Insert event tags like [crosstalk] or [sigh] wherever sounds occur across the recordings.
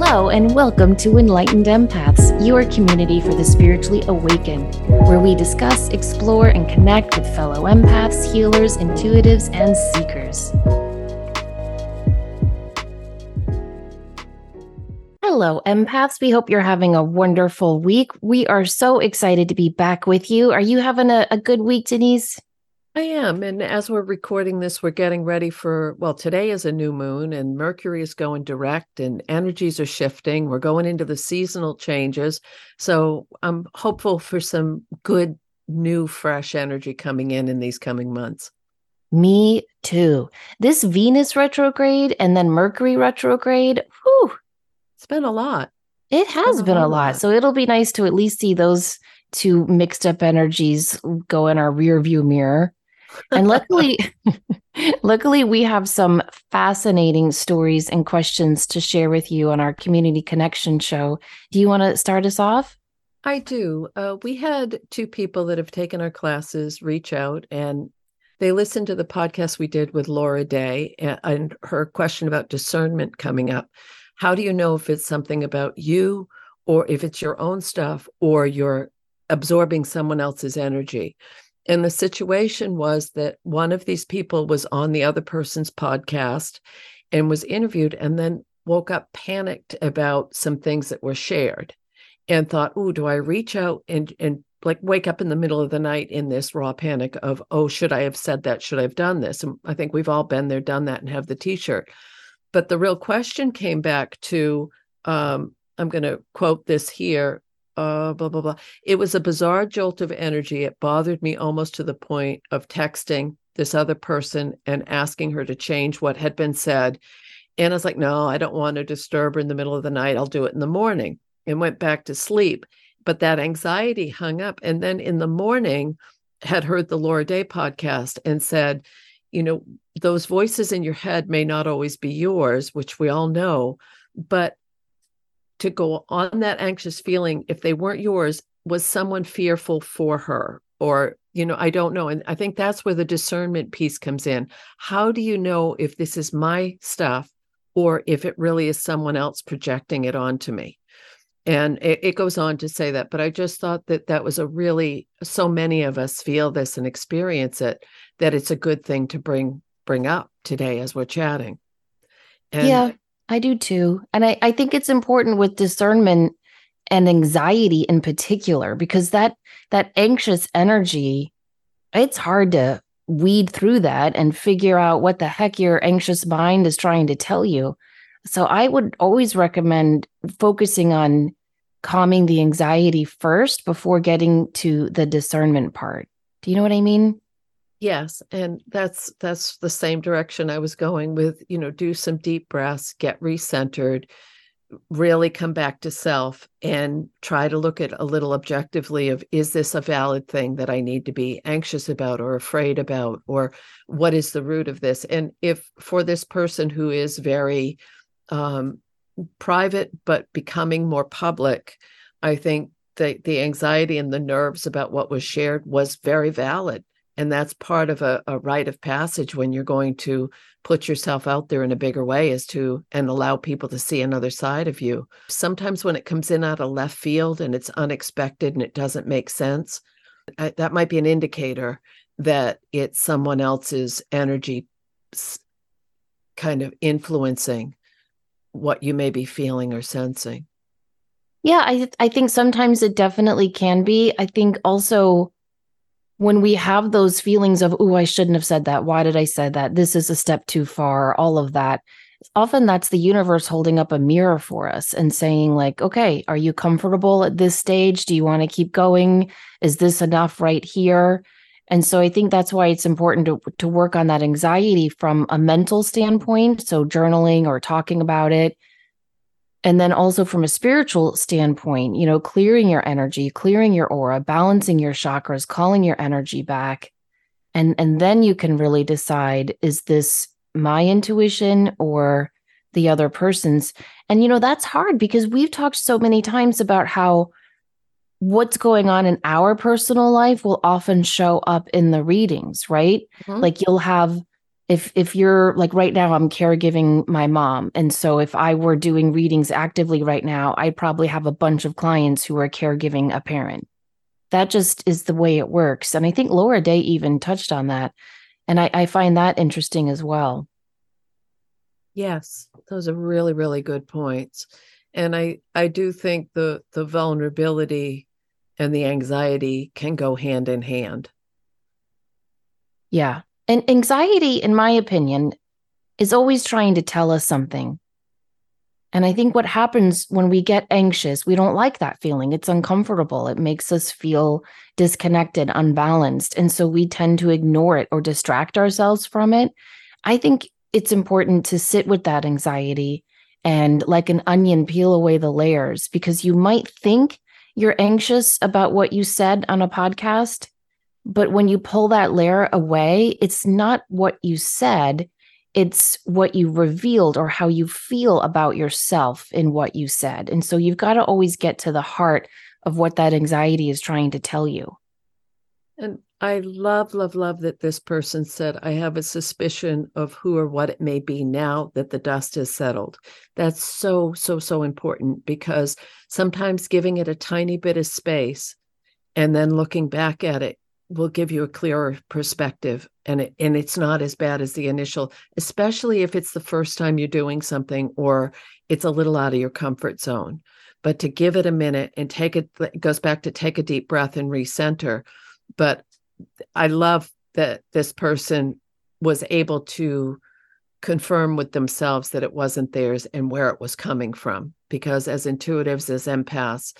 Hello, and welcome to Enlightened Empaths, your community for the spiritually awakened, where we discuss, explore, and connect with fellow empaths, healers, intuitives, and seekers. Hello, empaths. We hope you're having a wonderful week. We are so excited to be back with you. Are you having a, a good week, Denise? I am. And as we're recording this, we're getting ready for, well, today is a new moon and Mercury is going direct and energies are shifting. We're going into the seasonal changes. So I'm hopeful for some good, new, fresh energy coming in in these coming months. Me too. This Venus retrograde and then Mercury retrograde, whew. It's been a lot. It has been, been a lot. lot. So it'll be nice to at least see those two mixed up energies go in our rear view mirror and luckily [laughs] luckily we have some fascinating stories and questions to share with you on our community connection show. Do you want to start us off? I do. Uh, we had two people that have taken our classes reach out and they listened to the podcast we did with laura day and, and her question about discernment coming up. How do you know if it's something about you or if it's your own stuff or you're absorbing someone else's energy and the situation was that one of these people was on the other person's podcast and was interviewed and then woke up panicked about some things that were shared and thought, oh, do I reach out and and like wake up in the middle of the night in this raw panic of, oh, should I have said that? Should I have done this? And I think we've all been there, done that, and have the t-shirt. But the real question came back to um, I'm going to quote this here uh, blah, blah, blah. It was a bizarre jolt of energy. It bothered me almost to the point of texting this other person and asking her to change what had been said. And I was like, no, I don't want to disturb her in the middle of the night. I'll do it in the morning and went back to sleep. But that anxiety hung up. And then in the morning, had heard the Laura Day podcast and said, you know, those voices in your head may not always be yours, which we all know, but to go on that anxious feeling if they weren't yours was someone fearful for her? Or you know i don't know and i think that's where the discernment piece comes in. How do you know if this is my stuff or if it really is someone else projecting it onto me? And it, it, goes on to say that but i just thought that that was a really so many of us feel this and experience it that it's a good thing to bring bring up today as we're chatting. And yeah I do too. And I, I think it's important with discernment and anxiety in particular, because that that anxious energy, it's hard to weed through that and figure out what the heck your anxious mind is trying to tell you. So I would always recommend focusing on calming the anxiety first before getting to the discernment part. Do you know what I mean? Yes, and that's that's the same direction I was going with, you know, do some deep breaths, get recentered, really come back to self and try to look at a little objectively of is this a valid thing that I need to be anxious about or afraid about or what is the root of this? And if for this person who is very um, private but becoming more public I think the the anxiety and the nerves about what was shared was very valid and that's part of a, a rite of passage when you're going to put yourself out there in a bigger way is to and allow people to see another side of you. Sometimes when it comes in out of left field and it's unexpected and it doesn't make sense I, that might be an indicator that it's someone else's energy kind of influencing what you may be feeling or sensing. Yeah i i think sometimes it definitely can be. I think also when we have those feelings of, oh, I shouldn't have said that. Why did I say that? This is a step too far, all of that. Often that's the universe holding up a mirror for us and saying, like, okay, are you comfortable at this stage? Do you want to keep going? Is this enough right here? And so I think that's why it's important to, to work on that anxiety from a mental standpoint. So journaling or talking about it, and then also from a spiritual standpoint, you know, clearing your energy, clearing your aura, balancing your chakras, calling your energy back. And and then you can really decide is this my intuition or the other person's? And you know, that's hard because we've talked so many times about how what's going on in our personal life will often show up in the readings, right? Mm-hmm. Like you'll have if if you're like right now i'm caregiving my mom and so if i were doing readings actively right now I'd probably have a bunch of clients who are caregiving a parent. That just is the way it works and i think laura day even touched on that and i, I find that interesting as well. Yes those are really really good points and i i do think the the vulnerability and the anxiety can go hand in hand. Yeah and anxiety, in my opinion, is always trying to tell us something. And I think what happens when we get anxious, we don't like that feeling. It's uncomfortable. It makes us feel disconnected, unbalanced. And so we tend to ignore it or distract ourselves from it. I think it's important to sit with that anxiety and, like an onion, peel away the layers because you might think you're anxious about what you said on a podcast. But when you pull that layer away, it's not what you said, it's what you revealed or how you feel about yourself in what you said. And so you've got to always get to the heart of what that anxiety is trying to tell you. And I love, love, love that this person said, I have a suspicion of who or what it may be now that the dust has settled. That's so, so, so important because sometimes giving it a tiny bit of space and then looking back at it will give you a clearer perspective and it, and it's not as bad as the initial especially if it's the first time you're doing something or it's a little out of your comfort zone. But to give it a minute and take it, it goes back to take a deep breath and recenter. But i love that this person was able to confirm with themselves that it wasn't theirs and where it was coming from because as intuitives as empaths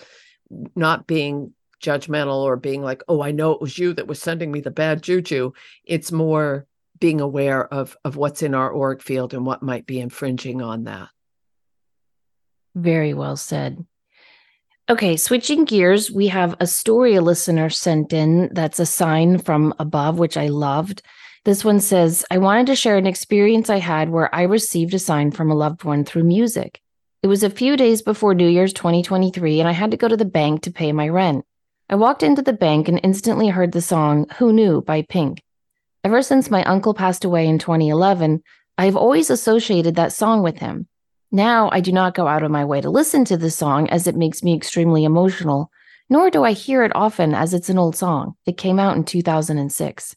not being judgmental or being like, oh, I know it was you that was sending me the bad juju. It's more being aware of of what's in our auric field and what might be infringing on that. Very well said. Okay, switching gears, we have a story a listener sent in that's a sign from above, which I loved. This one says, I wanted to share an experience I had where I received a sign from a loved one through music. It was a few days before New Year's 2023, and I had to go to the bank to pay my rent. I walked into the bank and instantly heard the song Who Knew by Pink. Ever since my uncle passed away in 2011, I have always associated that song with him. Now I do not go out of my way to listen to the song as it makes me extremely emotional, nor do I hear it often as it's an old song. It came out in 2006.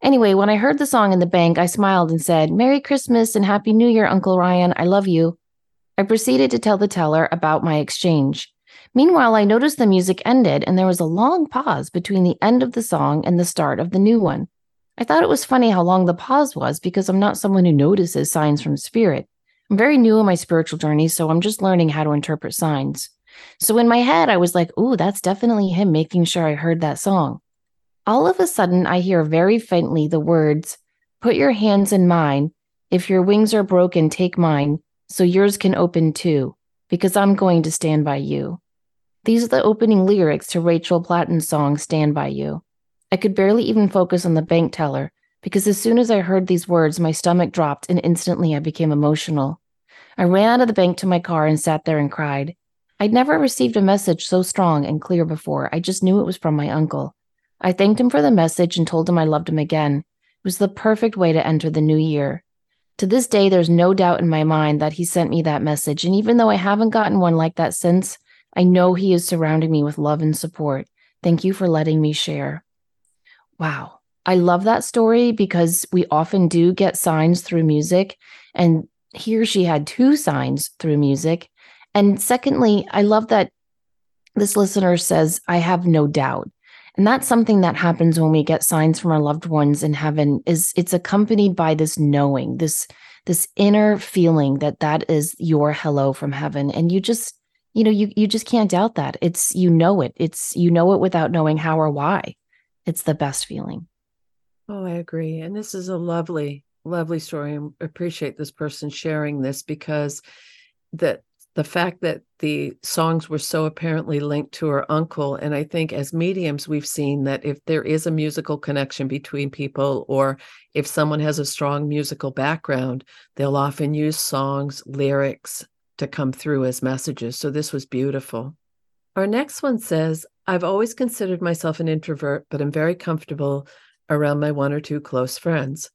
Anyway, when I heard the song in the bank, I smiled and said, Merry Christmas and Happy New Year, Uncle Ryan. I love you. I proceeded to tell the teller about my exchange. Meanwhile, I noticed the music ended and there was a long pause between the end of the song and the start of the new one. I thought it was funny how long the pause was because I'm not someone who notices signs from spirit. I'm very new in my spiritual journey, so I'm just learning how to interpret signs. So in my head, I was like, ooh, that's definitely him making sure I heard that song. All of a sudden, I hear very faintly the words, Put your hands in mine. If your wings are broken, take mine, so yours can open too. because I'm going to stand by you. These are the opening lyrics to Rachel Platten's song Stand By You. I could barely even focus on the bank teller because as soon as I heard these words, my stomach dropped and instantly I became emotional. I ran out of the bank to my car and sat there and cried. I'd never received a message so strong and clear before. I just knew it was from my uncle. I thanked him for the message and told him I loved him again. It was the perfect way to enter the new year. To this day, there's no doubt in my mind that he sent me that message. And even though I haven't gotten one like that since, I know he is surrounding me with love and support. Thank you for letting me share. Wow. I love that story because we often do get signs through music. And here she had two signs through music. And secondly, I love that this listener says, I have no doubt. And that's something that happens when we get signs from our loved ones in heaven is it's accompanied by this knowing, this this inner feeling that that is your hello from heaven and you just you know you you just can't doubt that. It's you know it. It's you know it without knowing how or why. It's the best feeling. Oh, I agree. And this is a lovely lovely story. I appreciate this person sharing this because that the fact that the songs were so apparently linked to her uncle. And I think as mediums, we've seen that if there is a musical connection between people, or if someone has a strong musical background, they'll often use songs, lyrics to come through as messages. So this was beautiful. Our next one says, I've always considered myself an introvert, but I'm very comfortable around my one or two close friends.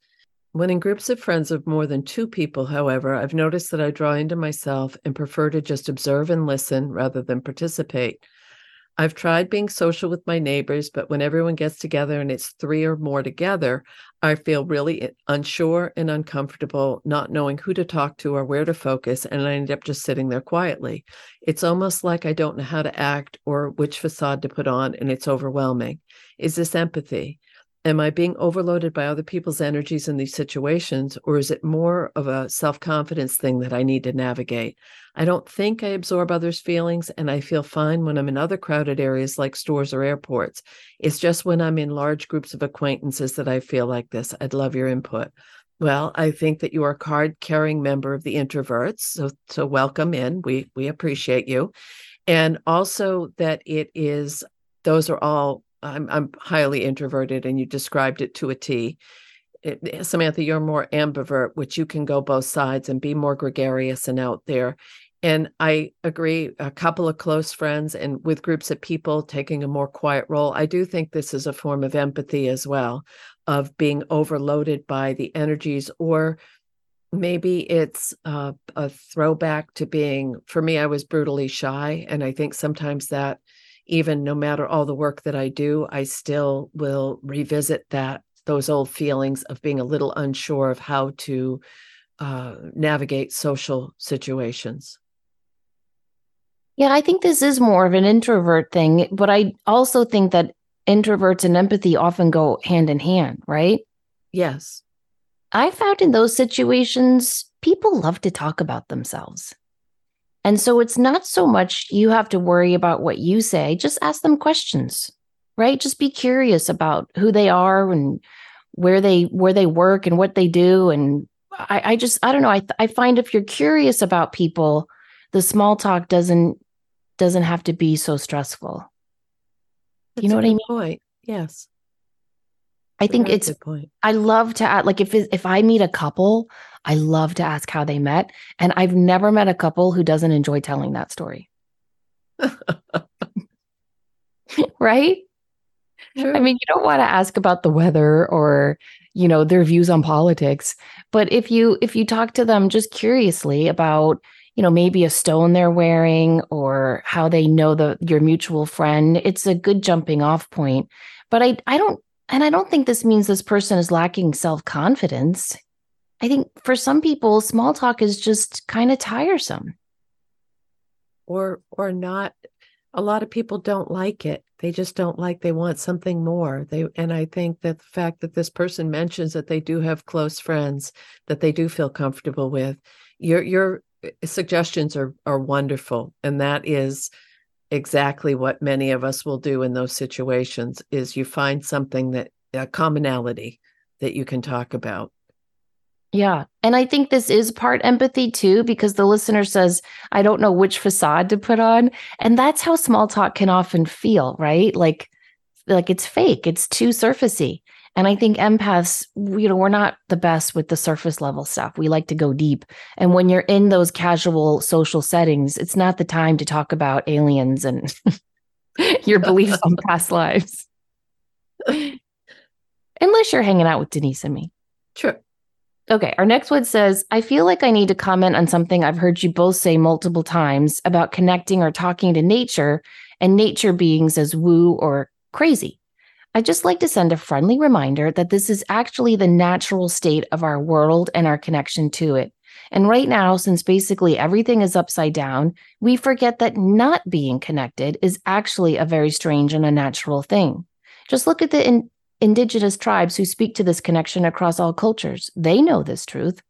When in groups of friends of more than two people, however, I've noticed that I draw into myself and prefer to just observe and listen rather than participate. I've tried being social with my neighbors, but when everyone gets together and it's three or more together, I feel really unsure and uncomfortable, not knowing who to talk to or where to focus, and I end up just sitting there quietly. It's almost like I don't know how to act or which facade to put on, and it's overwhelming. Is this empathy? Am I being overloaded by other people's energies in these situations, or is it more of a self confidence thing that I need to navigate? I don't think I absorb others' feelings, and I feel fine when I'm in other crowded areas like stores or airports. It's just when I'm in large groups of acquaintances that I feel like this. I'd love your input. Well, I think that you are a card carrying member of the introverts. So, so welcome in. We we appreciate you. And also that it is those are all I'm I'm highly introverted, and you described it to a T. It, Samantha, you're more ambivert, which you can go both sides and be more gregarious and out there. And I agree, a couple of close friends and with groups of people taking a more quiet role. I do think this is a form of empathy as well, of being overloaded by the energies, or maybe it's uh, a throwback to being, for me, I was brutally shy. And I think sometimes that even no matter all the work that I do, I still will revisit that those old feelings of being a little unsure of how to uh, navigate social situations. Yeah, I think this is more of an introvert thing, but I also think that introverts and empathy often go hand in hand, right? Yes. I found in those situations, people love to talk about themselves. And so it's not so much you have to worry about what you say, just ask them questions, right? Just be curious about who they are and where they where they work and what they do and I, I just I don't know I I find if you're curious about people the small talk doesn't doesn't have to be so stressful. That's you know what I mean? Point. Yes. I think it's Point. I love to add like if if I meet a couple, I love to ask how they met, and I've never met a couple who doesn't enjoy telling that story. [laughs] right? True. I mean, you don't want to ask about the weather or, you know, their views on politics, but if you if you talk to them just curiously about, you know, maybe a stone they're wearing or how they know the your mutual friend, it's a good jumping off point. But I I don't and I don't think this means this person is lacking self confidence. I think for some people, small talk is just kind of tiresome. Or, or not. A lot of people don't like it. They just don't like. They want something more. They, and I think that the fact that this person mentions that they do have close friends that they do feel comfortable with, your your eh, suggestions are are wonderful, and that is exactly what many of us will do in those situations is you find something that a commonality that you can talk about Yeah. And I think this is part empathy too, because the listener says, I don't know which facade to put on. And that's how small talk can often feel, right? Like, like it's fake, it's too surfacey. And I think empaths, you know, we're not the best with the surface level stuff. We like to go deep. And when you're in those casual social settings, it's not the time to talk about aliens and [laughs] your beliefs on [laughs] past lives. Unless you're hanging out with Denise and me. Sure. Okay, our next one says, I feel like I need to comment on something I've heard you both say multiple times about connecting or talking to nature and nature beings as woo or crazy. I'd just like to send a friendly reminder that this is actually the natural state of our world and our connection to it. And right now, since basically everything is upside down, we forget that not being connected is actually a very strange and unnatural thing. Just look at the in- indigenous tribes who speak to this connection across all cultures. They know this truth.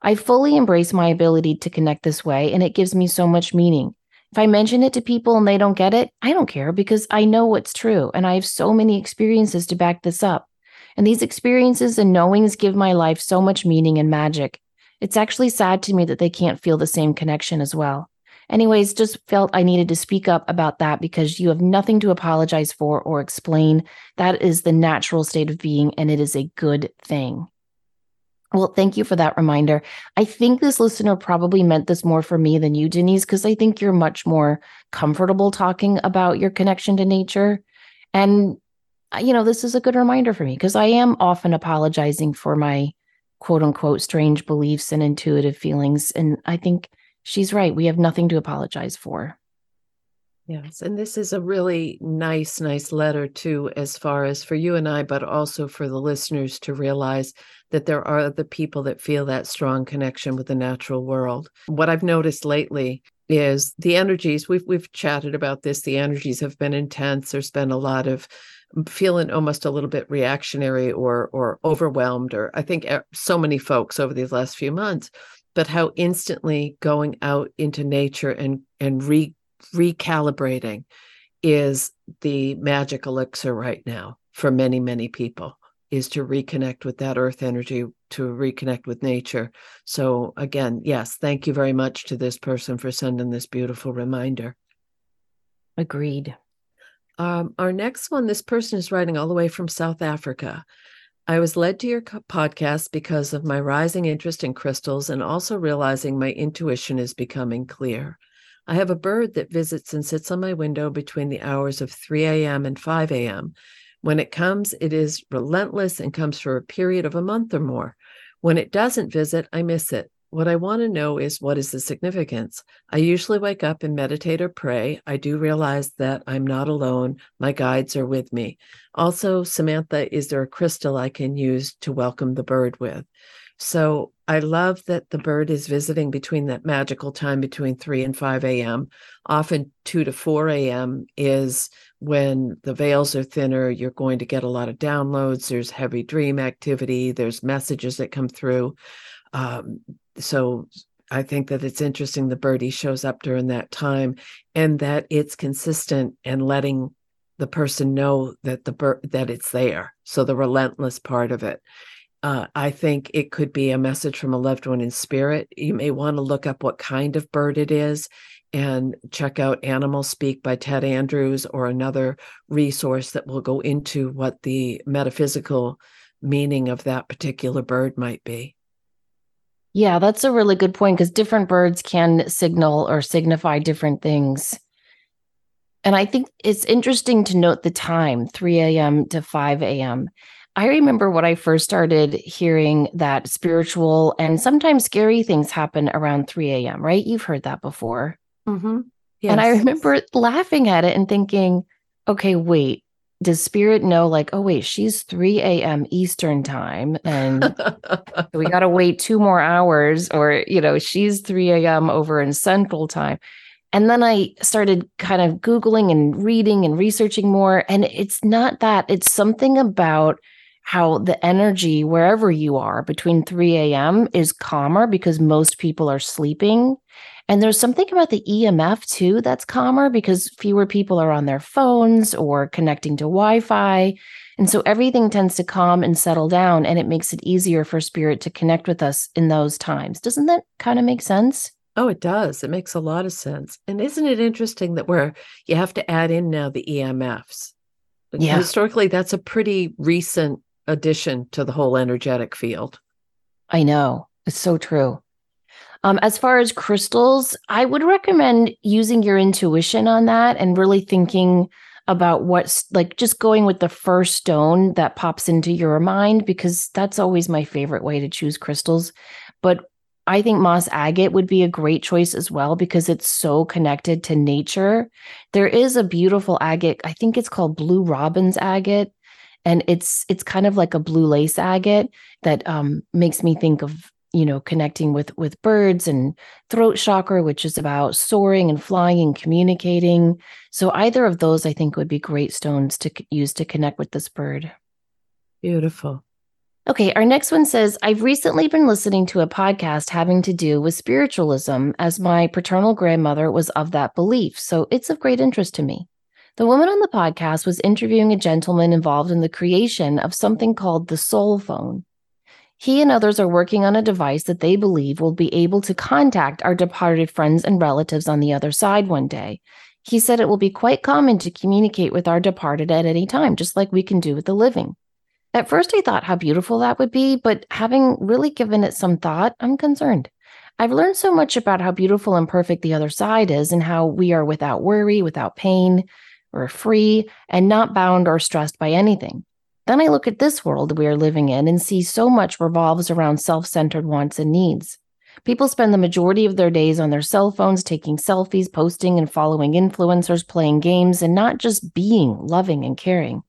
I fully embrace my ability to connect this way, and it gives me so much meaning. If I mention it to people and they don't get it, I don't care because I know what's true and I have so many experiences to back this up. And these experiences and knowings give my life so much meaning and magic. It's actually sad to me that they can't feel the same connection as well. Anyways, just felt I needed to speak up about that because you have nothing to apologize for or explain. That is the natural state of being, and it is a good thing. Well, thank you for that reminder. I think this listener probably meant this more for me than you, Denise, because I think you're much more comfortable talking about your connection to nature. And, uh, you know, this is a good reminder for me because I am often apologizing for my quote unquote strange beliefs and intuitive feelings. And I think she's right. We have nothing to apologize for. Yes. And this is a really nice, nice letter, too, as far as for you and I, but also for the listeners to realize that there are the people that feel that strong connection with the natural world. What I've noticed lately is the energies, we've, we've chatted about this, the energies have been intense. There's been a lot of feeling almost a little bit reactionary or or overwhelmed or i think eh, so many folks over these last few months but how instantly going out into nature and and re recalibrating is the magic elixir right now for many, many people is to reconnect with that earth energy, to reconnect with nature. So, again, yes, thank you very much to this person for sending this beautiful reminder. Agreed. Um, our next one, this person is writing all the way from South Africa. I was led to your podcast because of my rising interest in crystals and also realizing my intuition is becoming clear. I have a bird that visits and sits on my window between the hours of 3 a.m. and 5 a.m. When it comes, it is relentless and comes for a period of a month or more. When it doesn't visit, I miss it. What I want to know is what is the significance? I usually wake up and meditate or pray. I do realize that I'm not alone. My guides are with me. Also, Samantha, is there a crystal I can use to welcome the bird with? So I love that the bird is visiting between that magical time between 3 and 5 a.m. Often 2 to 4 a.m. is when the veils are thinner. You're going to get a lot of downloads. There's heavy dream activity. There's messages that come through. Um, so I think that it's interesting the birdie shows up during that time and that it's consistent and letting the person know that the bird that it's there. So the relentless part of it. Uh, I think it could be a message from a loved one in spirit. You may want to look up what kind of bird it is and check out Animal Speak by Ted Andrews or another resource that will go into what the metaphysical meaning of that particular bird might be. Yeah, that's a really good point because different birds can signal or signify different things. And I think it's interesting to note the time 3 a.m. to 5 a.m. I remember when I first started hearing that spiritual and sometimes scary things happen around 3 a.m., right? You've heard that before. Mm-hmm. Yes. And I remember laughing at it and thinking, okay, wait, does spirit know, like, oh, wait, she's 3 a.m. Eastern time and we [laughs] got to wait two more hours, or, you know, she's 3 a.m. over in Central time. And then I started kind of Googling and reading and researching more. And it's not that, it's something about how the energy wherever you are between 3 a.m. is calmer because most people are sleeping. And there's something about the EMF too that's calmer because fewer people are on their phones or connecting to Wi Fi. And so everything tends to calm and settle down, and it makes it easier for spirit to connect with us in those times. Doesn't that kind of make sense? Oh, it does. It makes a lot of sense. And isn't it interesting that we're you have to add in now the EMFs? Yeah. Historically, that's a pretty recent addition to the whole energetic field. I know. It's so true. Um, as far as crystals, I would recommend using your intuition on that and really thinking about what's like just going with the first stone that pops into your mind because that's always my favorite way to choose crystals. But I think moss agate would be a great choice as well because it's so connected to nature. There is a beautiful agate, I think it's called blue robin's agate and it's it's kind of like a blue lace agate that um, makes me think of you know connecting with with birds and throat chakra which is about soaring and flying and communicating. So either of those i think would be great stones to use to connect with this bird. Beautiful. Okay our next one says i've recently been listening to a podcast having to do with spiritualism as my paternal grandmother was of that belief so it's of great interest to me. The woman on the podcast was interviewing a gentleman involved in the creation of something called the soul phone. He and others are working on a device that they believe will be able to contact our departed friends and relatives on the other side one day. He said it will be quite common to communicate with our departed at any time, just like we can do with the living. At first, I thought how beautiful that would be, but having really given it some thought, I'm concerned. I've learned so much about how beautiful and perfect the other side is and how we are without worry, without pain. We're free and not bound or stressed by anything. Then I look at this world we are living in and see so much revolves around self centered wants and needs. People spend the majority of their days on their cell phones, taking selfies, posting and following influencers, playing games, and not just being loving and caring.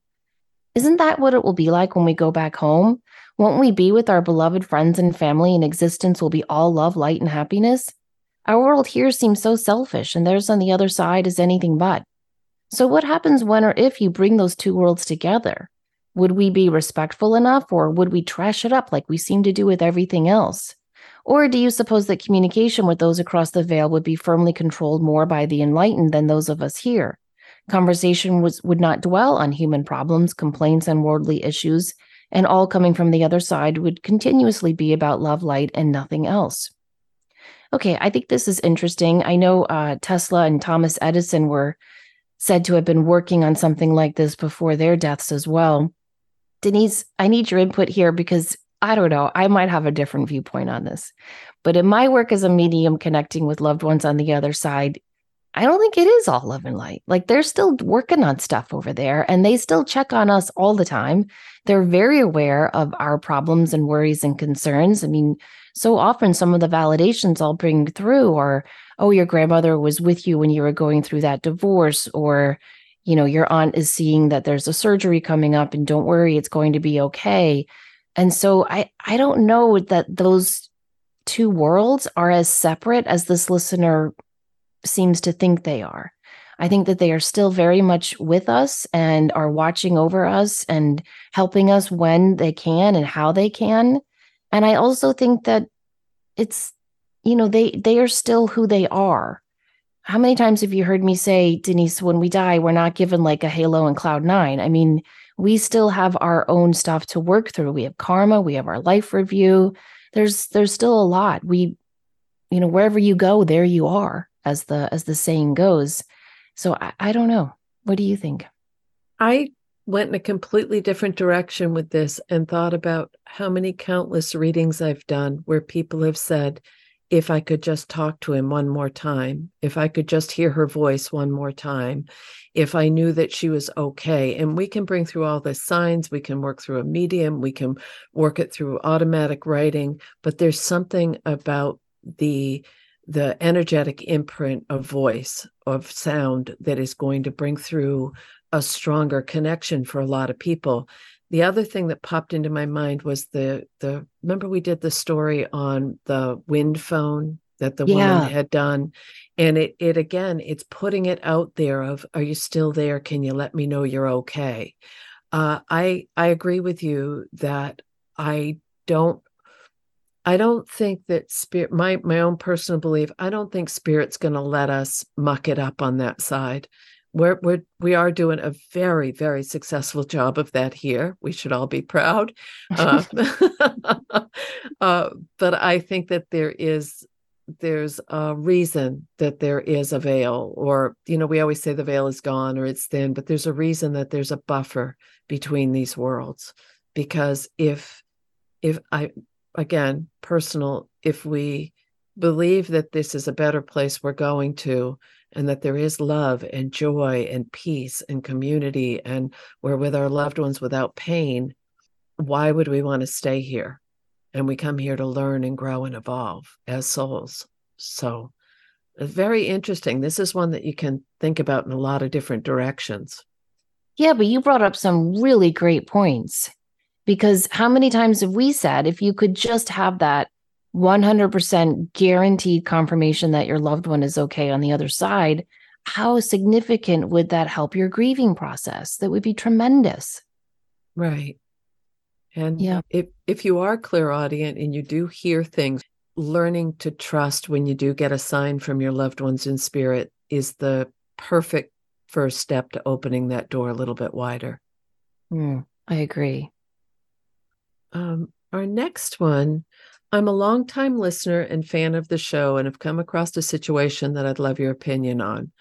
Isn't that what it will be like when we go back home? Won't we be with our beloved friends and family, and existence will be all love, light, and happiness? Our world here seems so selfish, and theirs on the other side is anything but. So, what happens when or if you bring those two worlds together? Would we be respectful enough, or would we trash it up like we seem to do with everything else? Or do you suppose that communication with those across the veil would be firmly controlled more by the enlightened than those of us here? Conversation was, would not dwell on human problems, complaints, and worldly issues, and all coming from the other side would continuously be about love, light, and nothing else. Okay, I think this is interesting. I know uh, Tesla and Thomas Edison were said to have been working on something like this before their deaths as well. Denise, I need your input here because I don't know, I might have a different viewpoint on this. But in my work as a medium connecting with loved ones on the other side, I don't think it is all love and light. Like they're still working on stuff over there and they still check on us all the time. They're very aware of our problems and worries and concerns. I mean, so often some of the validations I'll bring through are oh, your grandmother was with you when you were going through that divorce, or, you know, your aunt is seeing that there's a surgery coming up and don't worry, it's going to be okay. And so I, I don't know that those two worlds are as separate as this listener seems to think they are. I think that they are still very much with us and are watching over us and helping us when they can and how they can. And I also think that it's you know they they are still who they are how many times have you heard me say denise when we die we're not given like a halo and cloud nine? I mean we still have our own stuff to work through. We have karma we have our life review. There's there's still a lot. We you know wherever you go there you are as the as the saying goes. So i, I don't know. What do you think? I went in a completely different direction with this and thought about how many countless readings I've done where people have said, if I could just talk to him one more time, if I could just hear her voice one more time, if I knew that she was okay. And we can bring through all the signs, we can work through a medium, we can work it through automatic writing, but there's something about the the energetic imprint of voice of sound that is going to bring through a stronger connection for a lot of people the other thing that popped into my mind was the the remember we did the story on the wind phone that the yeah. woman had done and it it again it's putting it out there of are you still there can you let me know you're okay Uh, I I agree with you that I don't I don't think that spirit my my own personal belief, I don't think spirit's going to let us muck it up on that side. We're we're we are doing a very very successful job of that here. We should all be proud. Uh, [laughs] uh, but I think that there is there's a reason that there is a veil or you know we always say the veil is gone or it's thin but there's a reason that there's a buffer between these worlds because if if i again personal if we believe that this is a better place we're going to and that there is love and joy and peace and community and we're with our loved ones without pain why would we want to stay here and we come here to learn and grow and evolve as souls. So, uh, very interesting. This is one that you can think about in a lot of different directions. Yeah, but you brought up some really great points because how many times have we said if you could just have that 100% guaranteed confirmation that your loved one is okay on the other side, how significant would that help your grieving process? That would be tremendous. Right. And yeah. if if you are clairaudient and you do hear things, learning to trust when you do get a sign from your loved ones in spirit is the perfect first step to opening that door a little bit wider. Mm, I agree. Um, our next one I'm a longtime listener and fan of the show and have come across a situation that I'd love your opinion on.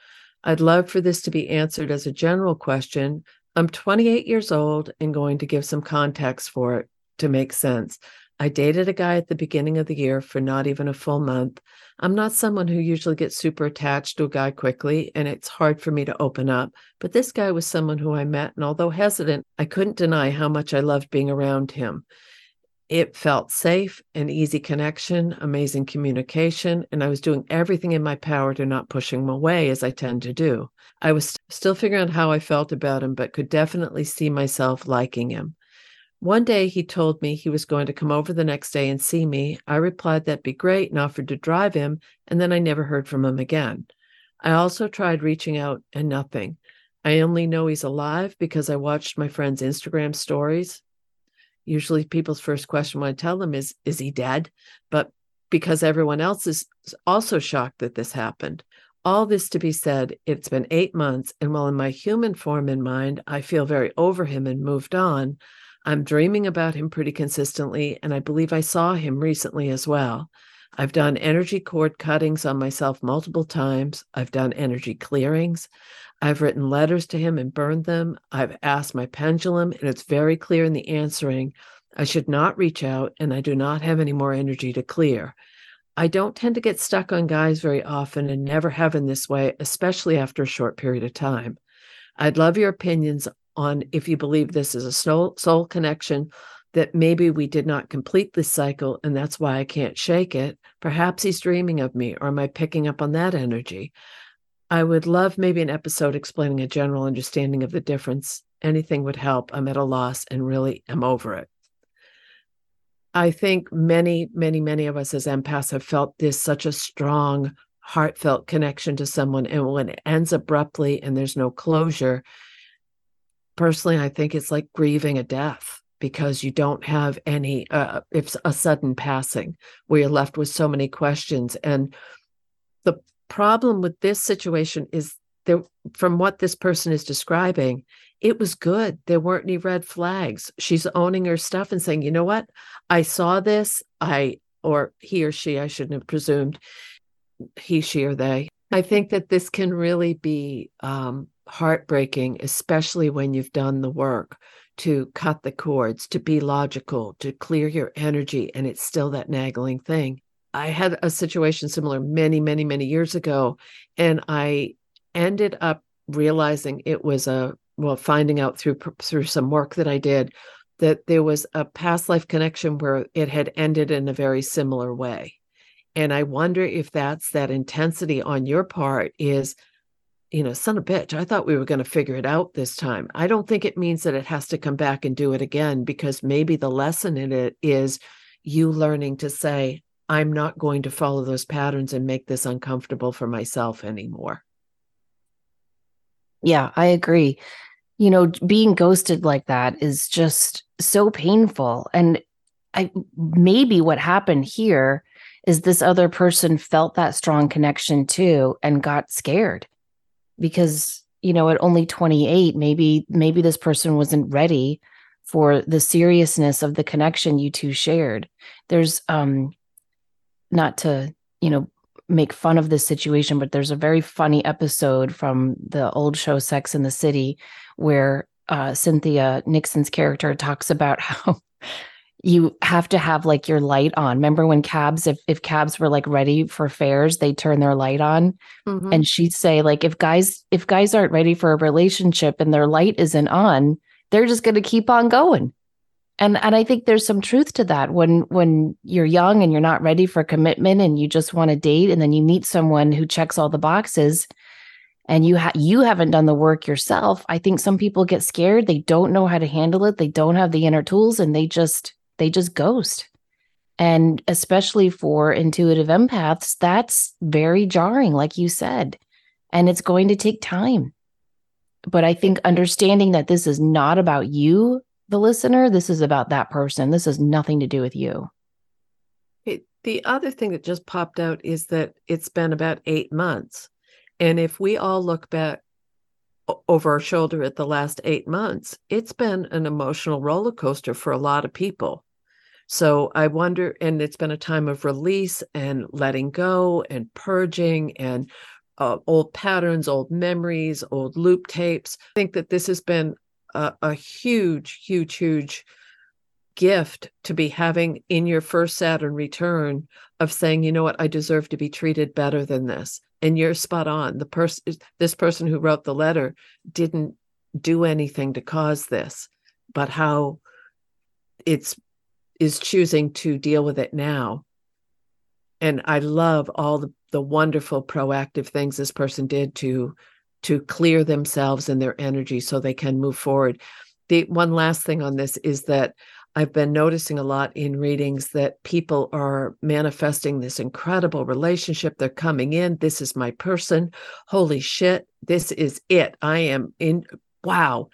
I'd love for this to be answered as a general question, I'm 28 years old and going to give some context for it to make sense. I dated a guy at the beginning of the year for not even a full month. I'm not someone who usually gets super attached to a guy quickly, and it's hard for me to open up. But this guy was someone who I met, and although hesitant, I couldn't deny how much I loved being around him. It felt safe, and easy connection, amazing communication, and I was doing everything in my power to not push him away as I tend to do. I was still figuring out how I felt about him, but could definitely see myself liking him. One day he told me he was going to come over the next day and see me. I replied that'd be great and offered to drive him, and then I never heard from him again. I also tried reaching out and nothing. I only know he's alive because I watched my friend's Instagram stories usually people's first question when I tell them is, is he dead? But because everyone else is also shocked that this happened. All this to be said, it's been eight months, and while in my human form and mind, I feel very over him and moved on, I'm dreaming about him pretty consistently, and I believe I saw him recently as well. I've done energy cord cuttings on myself multiple times. I've done energy clearings. I've written letters to him and burned them. I've asked my pendulum, and it's very clear in the answering. I should not reach out, and I do not have any more energy to clear. I don't tend to get stuck on guys very often and never have in this way, especially after a short period of time. I'd love your opinions on if you believe this is a soul, connection, that maybe we did not complete this cycle and that's why I can't shake it. Perhaps he's dreaming of me, or am I picking up on that energy? I would love maybe an episode explaining a general understanding of the difference. Anything would help. I'm at a loss and really am over it. I think many, many, many of us as empaths have felt this such a strong, heartfelt connection to someone. And when it ends abruptly and there's no closure, personally, I think it's like grieving a death because you don't have any, uh, it's a sudden passing where you're left with so many questions. And the problem with this situation is there from what this person is describing it was good. There weren't any red flags. She's owning her stuff and saying you know what? I saw this. I or he or she i shouldn't have presumed he she or they. I think that this can really be um, heartbreaking especially when you've done the work to cut the cords to be logical to clear your energy and it's still that nagging thing I had a situation similar many, many, many years ago, and I ended up realizing it was a well, finding out through through some work that I did that there was a past life connection where it had ended in a very similar way. And I wonder if that's that intensity on your part is, you know, son of a bitch, I thought we were going to figure it out this time. I don't think it means that it has to come back and do it again because maybe the lesson in it is you learning to say, I'm not going to follow those patterns and make this uncomfortable for myself anymore. Yeah, I agree. you know, being ghosted like that is just so painful. And I maybe what happened here is this other person felt that strong connection too and got scared because you know at only 28 maybe maybe this person wasn't ready for the seriousness of the connection you two shared. There's um not to you know make fun of this situation but there's a very funny episode from the old show sex and the city where uh, cynthia nixon's character talks about [laughs] how you have to have like your light on. Remember when cabs, if if cabs were like ready for fares, they turn their light on. Mm-hmm. And she'd say, like, if guys, if guys aren't ready for a relationship and their light isn't on, they're just gonna keep on going. And and I think there's some truth to that. When when you're young and you're not ready for commitment and you just want to date, and then you meet someone who checks all the boxes and you ha- you haven't done the work yourself i think some people get scared they don't know how to handle it they don't have the inner tools and they just they just ghost. And especially for intuitive empaths, that's very jarring, like you said. And it's going to take time. But I think understanding that this is not about you, the listener, this is about that person. This has nothing to do with you. It, the other thing that just popped out is that it's been about eight months. And if we all look back over our shoulder at the last eight months, it's been an emotional roller coaster for a lot of people. So I wonder, and it's been a time of release and letting go and purging and uh, old patterns, old memories, old loop tapes. I think that this has been a, a huge, huge, huge gift to be having in your first Saturn return of saying, you know what, I deserve to be treated better than this. And you're spot on. The person, this person who wrote the letter didn't do anything to cause this, but how it's is choosing to deal with it now. And I love all the, the wonderful proactive things this person did to to clear themselves and their energy so they can move forward. The one last thing on this is that I've been noticing a lot in readings that people are manifesting this incredible relationship. They're coming in. This is my person. Holy shit. This is it. I am in. Wow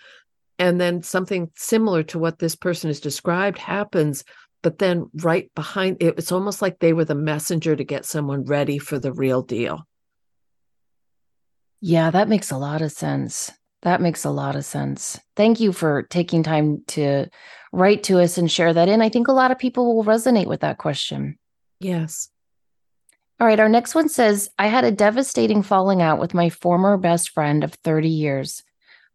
and then something similar to what this person has described happens but then right behind it, it's almost like they were the messenger to get someone ready for the real deal. Yeah that makes a lot of sense. That makes a lot of sense. Thank you for taking time to write to us and share that in. I think a lot of people will resonate with that question. Yes. All right our next one says i had a devastating falling out with my former best friend of 30 years.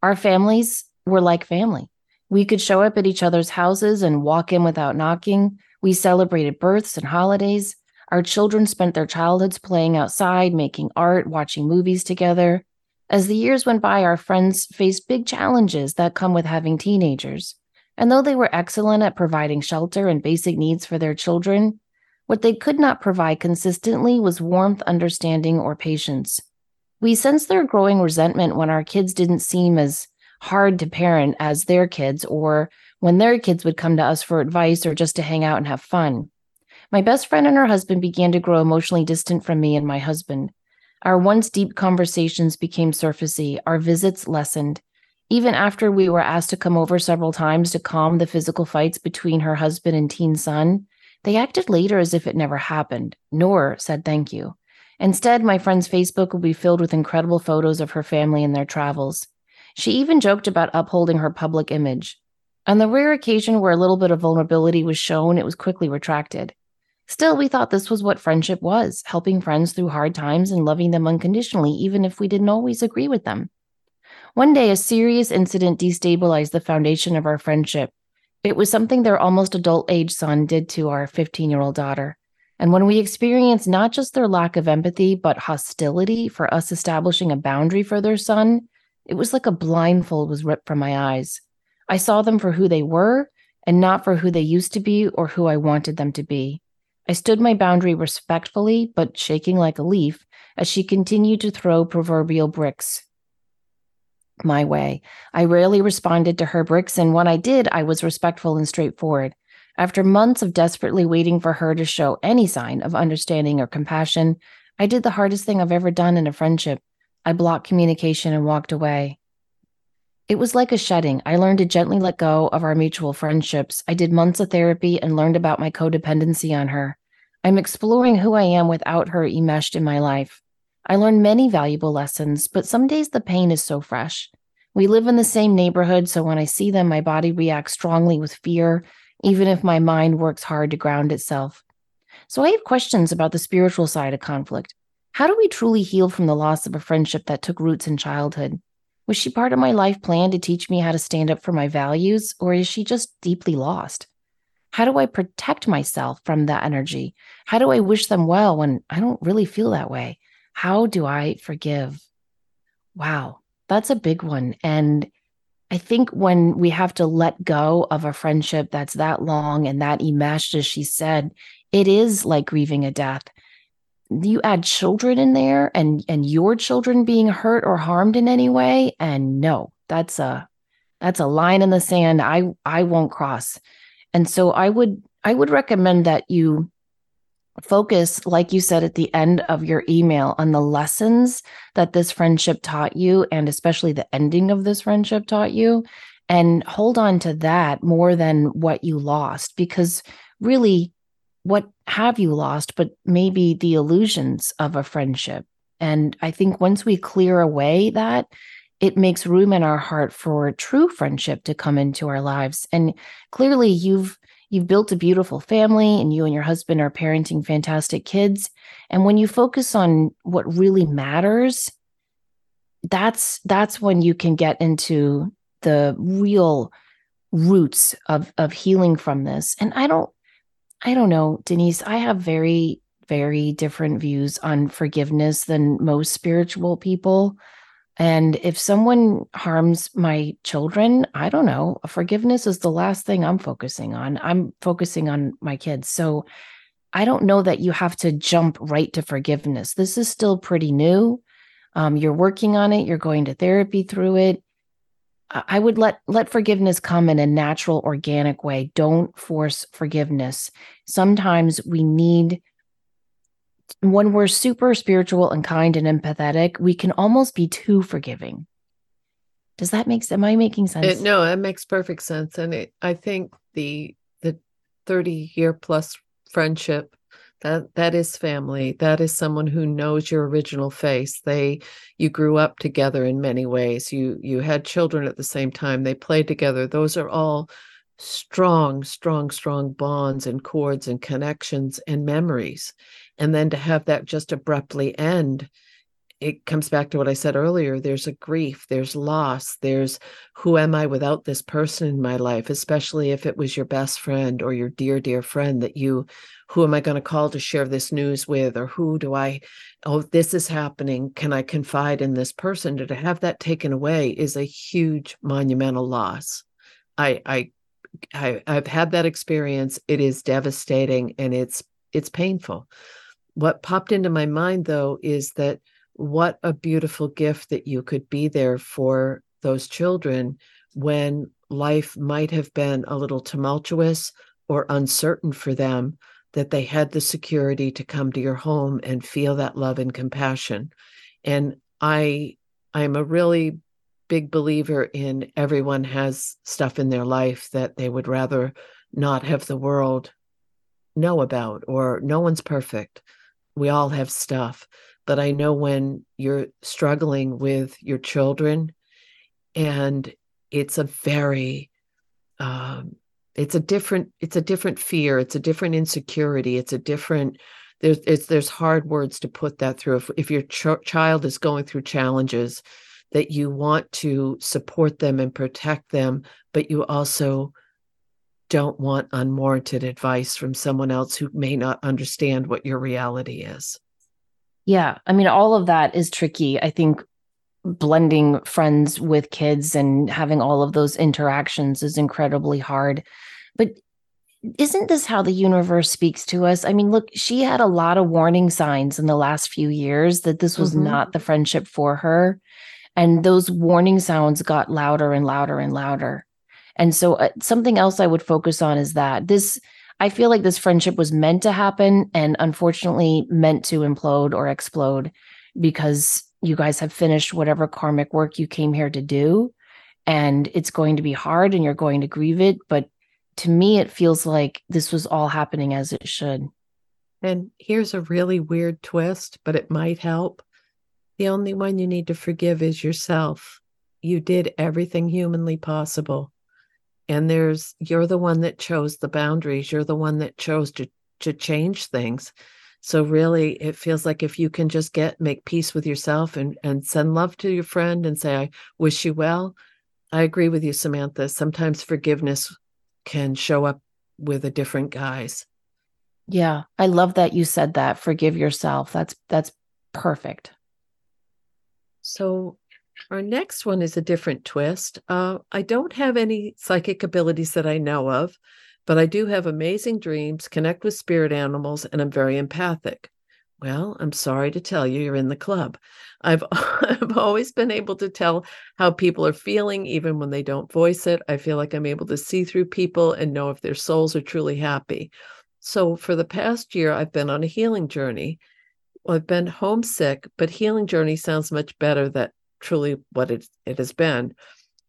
Our families were like family. We could show up at each other's houses and walk in without knocking. We celebrated births and holidays. Our children spent their childhoods playing outside, making art, watching movies together. As the years went by, our friends faced big challenges that come with having teenagers. And though they were excellent at providing shelter and basic needs for their children, what they could not provide consistently was warmth, understanding, or patience. We sensed their growing resentment when our kids didn't seem as hard to parent as their kids or when their kids would come to us for advice or just to hang out and have fun. My best friend and her husband began to grow emotionally distant from me and my husband. Our once deep conversations became surfacey, our visits lessened. Even after we were asked to come over several times to calm the physical fights between her husband and teen son, they acted later as if it never happened, nor said thank you. Instead, my friend's Facebook would be filled with incredible photos of her family and their travels. She even joked about upholding her public image. On the rare occasion where a little bit of vulnerability was shown, it was quickly retracted. Still, we thought this was what friendship was helping friends through hard times and loving them unconditionally, even if we didn't always agree with them. One day, a serious incident destabilized the foundation of our friendship. It was something their almost adult age son did to our 15 year old daughter. And when we experienced not just their lack of empathy, but hostility for us establishing a boundary for their son, it was like a blindfold was ripped from my eyes. I saw them for who they were and not for who they used to be or who I wanted them to be. I stood my boundary respectfully, but shaking like a leaf as she continued to throw proverbial bricks my way. I rarely responded to her bricks, and when I did, I was respectful and straightforward. After months of desperately waiting for her to show any sign of understanding or compassion, I did the hardest thing I've ever done in a friendship I blocked communication and walked away. It was like a shedding. I learned to gently let go of our mutual friendships. I did months of therapy and learned about my codependency on her. I'm exploring who I am without her enmeshed in my life. I learned many valuable lessons, but some days the pain is so fresh. We live in the same neighborhood, so when I see them, my body reacts strongly with fear, even if my mind works hard to ground itself. So I have questions about the spiritual side of conflict. How do we truly heal from the loss of a friendship that took roots in childhood? Was she part of my life plan to teach me how to stand up for my values, or is she just deeply lost? How do I protect myself from that energy? How do I wish them well when I don't really feel that way? How do I forgive? Wow, that's a big one. And I think when we have to let go of a friendship that's that long and that enmeshed, as she said, it is like grieving a death you add children in there and and your children being hurt or harmed in any way? And no that's a that's a line in the sand i i won't cross. And so i would i would recommend that you focus like you said at the end of your email on the lessons that this friendship taught you and especially the ending of this friendship taught you and hold on to that more than what you lost because really what have you lost, but maybe the illusions of a friendship. And I think once we clear away that, it makes room in our heart for true friendship to come into our lives. And clearly you've you've built a beautiful family and you and your husband are parenting fantastic kids. And when you focus on what really matters, that's that's when you can get into the real roots of of healing from this. And I don't I don't know, Denise. I have very, very different views on forgiveness than most spiritual people. And if someone harms my children, I don't know, forgiveness is the last thing I'm focusing on. I'm focusing on my kids. So I don't know that you have to jump right to forgiveness. This is still pretty new. Um, you're working on it, you're going to therapy through it. I would let let forgiveness come in a natural organic way. Don't force forgiveness. Sometimes we need when we're super spiritual and kind and empathetic, we can almost be too forgiving. Does that make am I making sense? It, no, it makes perfect sense and it, I think the the 30 year plus friendship that that is family. That is someone who knows your original face. They you grew up together in many ways. You you had children at the same time. They played together. Those are all strong strong strong bonds and cords and connections and memories. And then to have that just abruptly end it comes back to what I said earlier. There's a grief, there's loss, there's who am I without this person in my life, especially if it was your best friend or your dear, dear friend that you, who am I going to call to share this news with? Or who do I, oh, this is happening. Can I confide in this person? To have that taken away is a huge monumental loss. I, I, I I've had that experience. It is devastating and it's it's painful. What popped into my mind though is that what a beautiful gift that you could be there for those children when life might have been a little tumultuous or uncertain for them that they had the security to come to your home and feel that love and compassion. And i i'm a really big believer in everyone has stuff in their life that they would rather not have the world know about or no one's perfect. We all have stuff but I know when you're struggling with your children, and it's a very, um, it's a different, it's a different fear, it's a different insecurity, it's a different. There's there's hard words to put that through. If if your ch- child is going through challenges, that you want to support them and protect them, but you also don't want unwarranted advice from someone else who may not understand what your reality is. Yeah. I mean, all of that is tricky. I think blending friends with kids and having all of those interactions is incredibly hard. But isn't this how the universe speaks to us? I mean, look, she had a lot of warning signs in the last few years that this was mm-hmm. not the friendship for her. And those warning sounds got louder and louder and louder. And so, uh, something else I would focus on is that this I feel like this friendship was meant to happen and unfortunately meant to implode or explode because you guys have finished whatever karmic work you came here to do. and it's going to be hard and you're going to grieve it. But to me, it feels like this was all happening as it should. And here's a really weird twist, but it might help. The only one you need to forgive is yourself. You did everything humanly possible. And there's you're the one that chose the boundaries. You're the one that chose to to change things. So really it feels like if you can just get make peace with yourself and and send love to your friend and say I wish you well. I agree with you Samantha. Sometimes forgiveness can show up with a different guise. Yeah, I love that you said that. Forgive yourself. That's that's perfect. So our next one is a different twist. Uh, I don't have any psychic abilities that I know of, but I do have amazing dreams, connect with spirit animals, and I'm very empathic. Well, I'm sorry to tell you, you're in the club. I've [laughs] I've always been able to tell how people are feeling, even when they don't voice it. I feel like I'm able to see through people and know if their souls are truly happy. So for the past year, I've been on a healing journey. I've been homesick, but healing journey sounds much better than truly what it, it has been.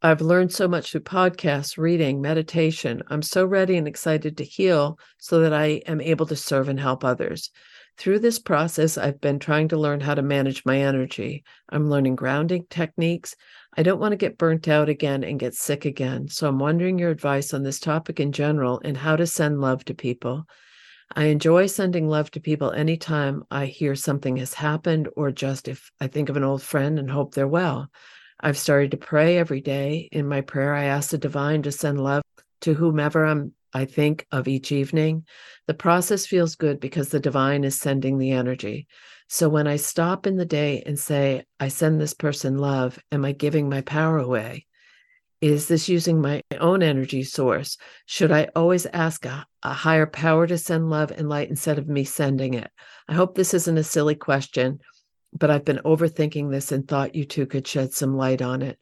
I've learned so much through podcasts, reading, meditation. I'm so ready and excited to heal so that I am able to serve and help others. Through this process, I've been trying to learn how to manage my energy. I'm learning grounding techniques. I don't want to get burnt out again and get sick again. So I'm wondering your advice on this topic in general and how to send love to people. I enjoy sending love to people anytime I hear something has happened or just if I think of an old friend and hope they're well. I've started to pray every day. In my prayer, I ask the divine to send love to whomever I'm I think of each evening. The process feels good because the divine is sending the energy. So when I stop in the day and say, I send this person love, am I giving my power away? Is this using my own energy source? Should I always ask a, a higher power to send love and light instead of me sending it? I hope this isn't a silly question, but I've been overthinking this and thought you two could shed some light on it.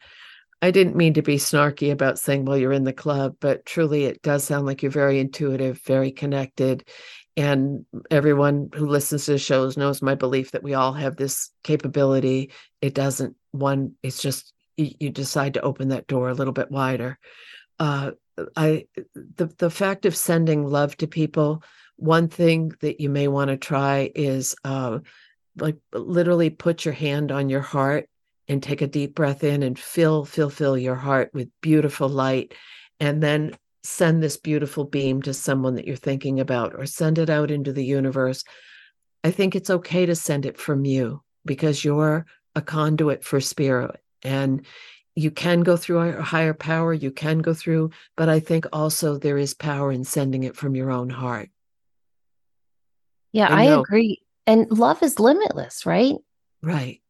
I didn't mean to be snarky about saying, well, you're in the club, but truly it does sound like you're very intuitive, very connected. And everyone who listens to the shows knows my belief that we all have this capability. It doesn't one, it's just you decide to open that door a little bit wider. Uh, I the the fact of sending love to people. One thing that you may want to try is uh, like literally put your hand on your heart and take a deep breath in and fill, fill, fill your heart with beautiful light. And then send this beautiful beam to someone that you're thinking about or send it out into the universe. I think it's okay to send it from you because you're a conduit for spirit. And you can go through a higher power, you can go through, but I think also there is power in sending it from your own heart. Yeah, I agree. And love is limitless, right? Right.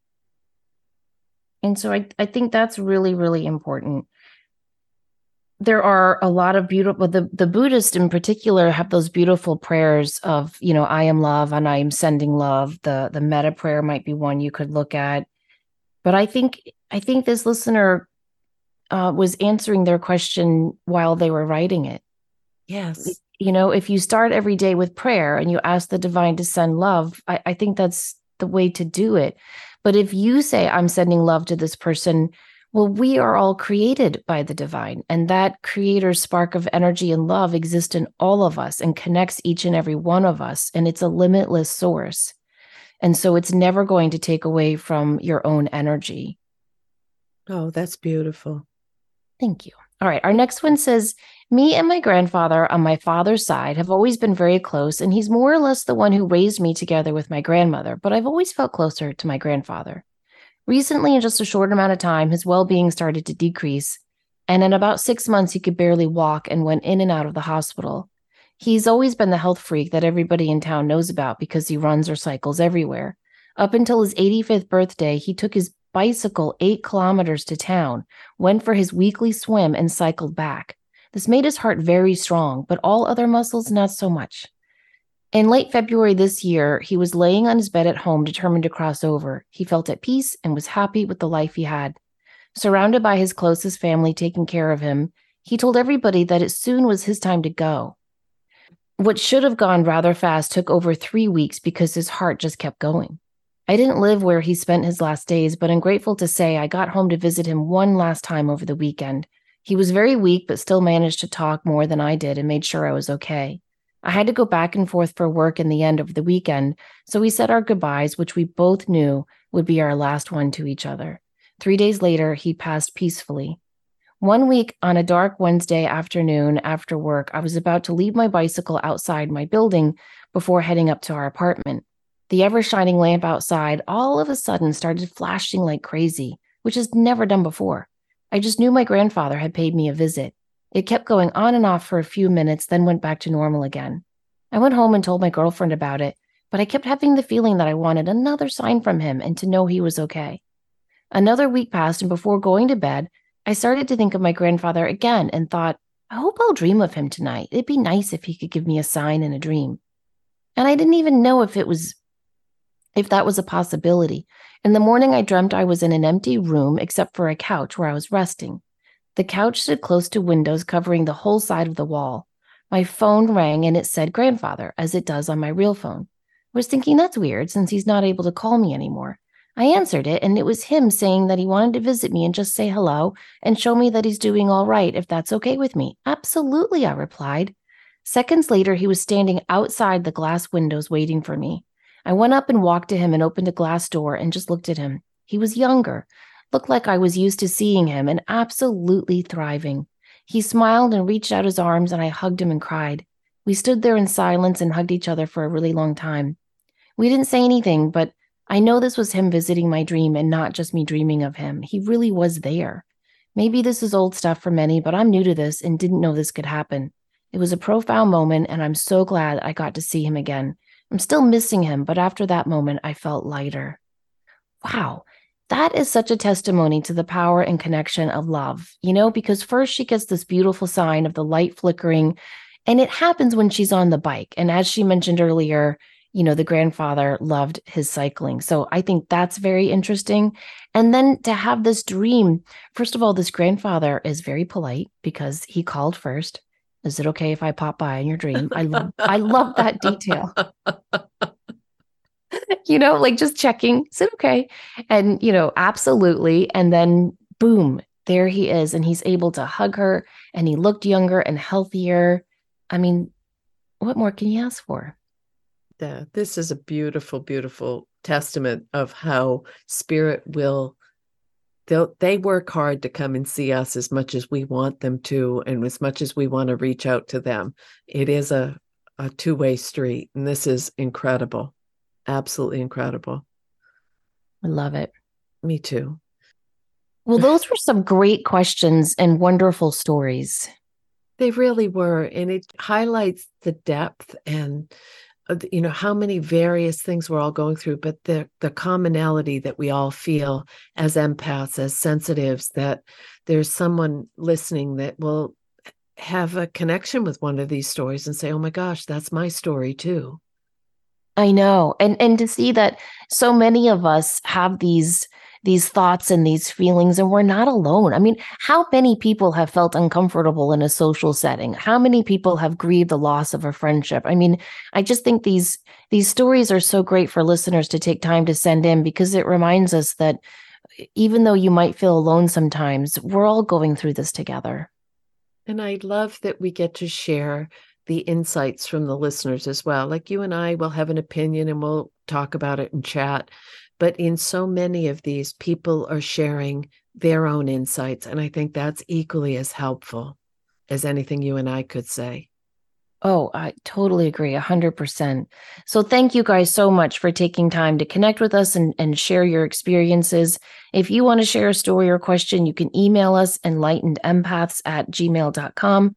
And so I, I think that's really, really important. There are a lot of beautiful the the Buddhists in particular have those beautiful prayers of, you know, I am love and I am sending love. The the metta prayer might be one you could look at. But I think I think this listener uh, was answering their question while they were writing it. Yes. You know, if you start every day with prayer and you ask the divine to send love, I, I think that's the way to do it. But if you say, I'm sending love to this person, well, we are all created by the divine, and that creator's spark of energy and love exists in all of us and connects each and every one of us. And it's a limitless source. And so it's never going to take away from your own energy. Oh, that's beautiful. Thank you. All right. Our next one says Me and my grandfather on my father's side have always been very close, and he's more or less the one who raised me together with my grandmother, but I've always felt closer to my grandfather. Recently, in just a short amount of time, his well being started to decrease, and in about six months, he could barely walk and went in and out of the hospital. He's always been the health freak that everybody in town knows about because he runs or cycles everywhere. Up until his 85th birthday, he took his bicycle eight kilometers to town, went for his weekly swim, and cycled back. This made his heart very strong, but all other muscles not so much. In late February this year, he was laying on his bed at home, determined to cross over. He felt at peace and was happy with the life he had. Surrounded by his closest family taking care of him, he told everybody that it soon was his time to go. What should have gone rather fast took over three weeks because his heart just kept going. I didn't live where he spent his last days, but I'm grateful to say I got home to visit him one last time over the weekend. He was very weak, but still managed to talk more than I did and made sure I was okay. I had to go back and forth for work in the end of the weekend, so we said our goodbyes, which we both knew would be our last one to each other. Three days later, he passed peacefully. One week on a dark Wednesday afternoon after work, I was about to leave my bicycle outside my building before heading up to our apartment. The ever shining lamp outside all of a sudden started flashing like crazy, which has never done before. I just knew my grandfather had paid me a visit. It kept going on and off for a few minutes, then went back to normal again. I went home and told my girlfriend about it, but I kept having the feeling that I wanted another sign from him and to know he was okay. Another week passed, and before going to bed, I started to think of my grandfather again and thought, I hope I'll dream of him tonight. It'd be nice if he could give me a sign in a dream. And I didn't even know if it was if that was a possibility. In the morning, I dreamt I was in an empty room except for a couch where I was resting. The couch stood close to windows covering the whole side of the wall. My phone rang and it said grandfather, as it does on my real phone. I was thinking that's weird since he's not able to call me anymore. I answered it, and it was him saying that he wanted to visit me and just say hello and show me that he's doing all right if that's okay with me. Absolutely, I replied. Seconds later, he was standing outside the glass windows waiting for me. I went up and walked to him and opened a glass door and just looked at him. He was younger, looked like I was used to seeing him and absolutely thriving. He smiled and reached out his arms, and I hugged him and cried. We stood there in silence and hugged each other for a really long time. We didn't say anything, but I know this was him visiting my dream and not just me dreaming of him. He really was there. Maybe this is old stuff for many, but I'm new to this and didn't know this could happen. It was a profound moment, and I'm so glad I got to see him again. I'm still missing him, but after that moment, I felt lighter. Wow, that is such a testimony to the power and connection of love, you know, because first she gets this beautiful sign of the light flickering, and it happens when she's on the bike. And as she mentioned earlier, you know, the grandfather loved his cycling. So I think that's very interesting. And then to have this dream, first of all, this grandfather is very polite because he called first. Is it okay if I pop by in your dream? I love [laughs] I love that detail. you know, like just checking, is it okay? And you know, absolutely. And then boom, there he is. And he's able to hug her and he looked younger and healthier. I mean, what more can you ask for? Yeah, this is a beautiful, beautiful testament of how spirit will they they work hard to come and see us as much as we want them to and as much as we want to reach out to them. It is a a two-way street and this is incredible. Absolutely incredible. I love it. Me too. Well those were some great questions and wonderful stories. They really were and it highlights the depth and Uh, you know how many various things we're all going through but the the commonality that we all feel as empaths as sensitives that there's someone listening that will have a connection with one of these stories and say oh my gosh that's my story too. I know and and to see that so many of us have these these thoughts and these feelings and we're not alone. I mean, how many people have felt uncomfortable in a social setting? How many people have grieved the loss of a friendship? I mean, I just think these these stories are so great for listeners to take time to send in because it reminds us that even though you might feel alone sometimes, we're all going through this together. And I love that we get to share the insights from the listeners as well. Like you and I will have an opinion and we'll talk about it and chat. But in so many of these, people are sharing their own insights. And I think that's equally as helpful as anything you and I could say. Oh, I totally agree, 100%. So, thank you guys so much for taking time to connect with us and, and share your experiences. If you want to share a story or question, you can email us enlightenedempaths at gmail.com.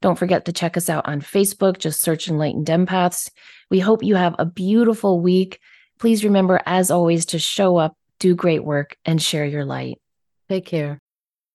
Don't forget to check us out on Facebook. Just search Enlightened Empaths. We hope you have a beautiful week. Please remember, as always, to show up, do great work, and share your light. Take care.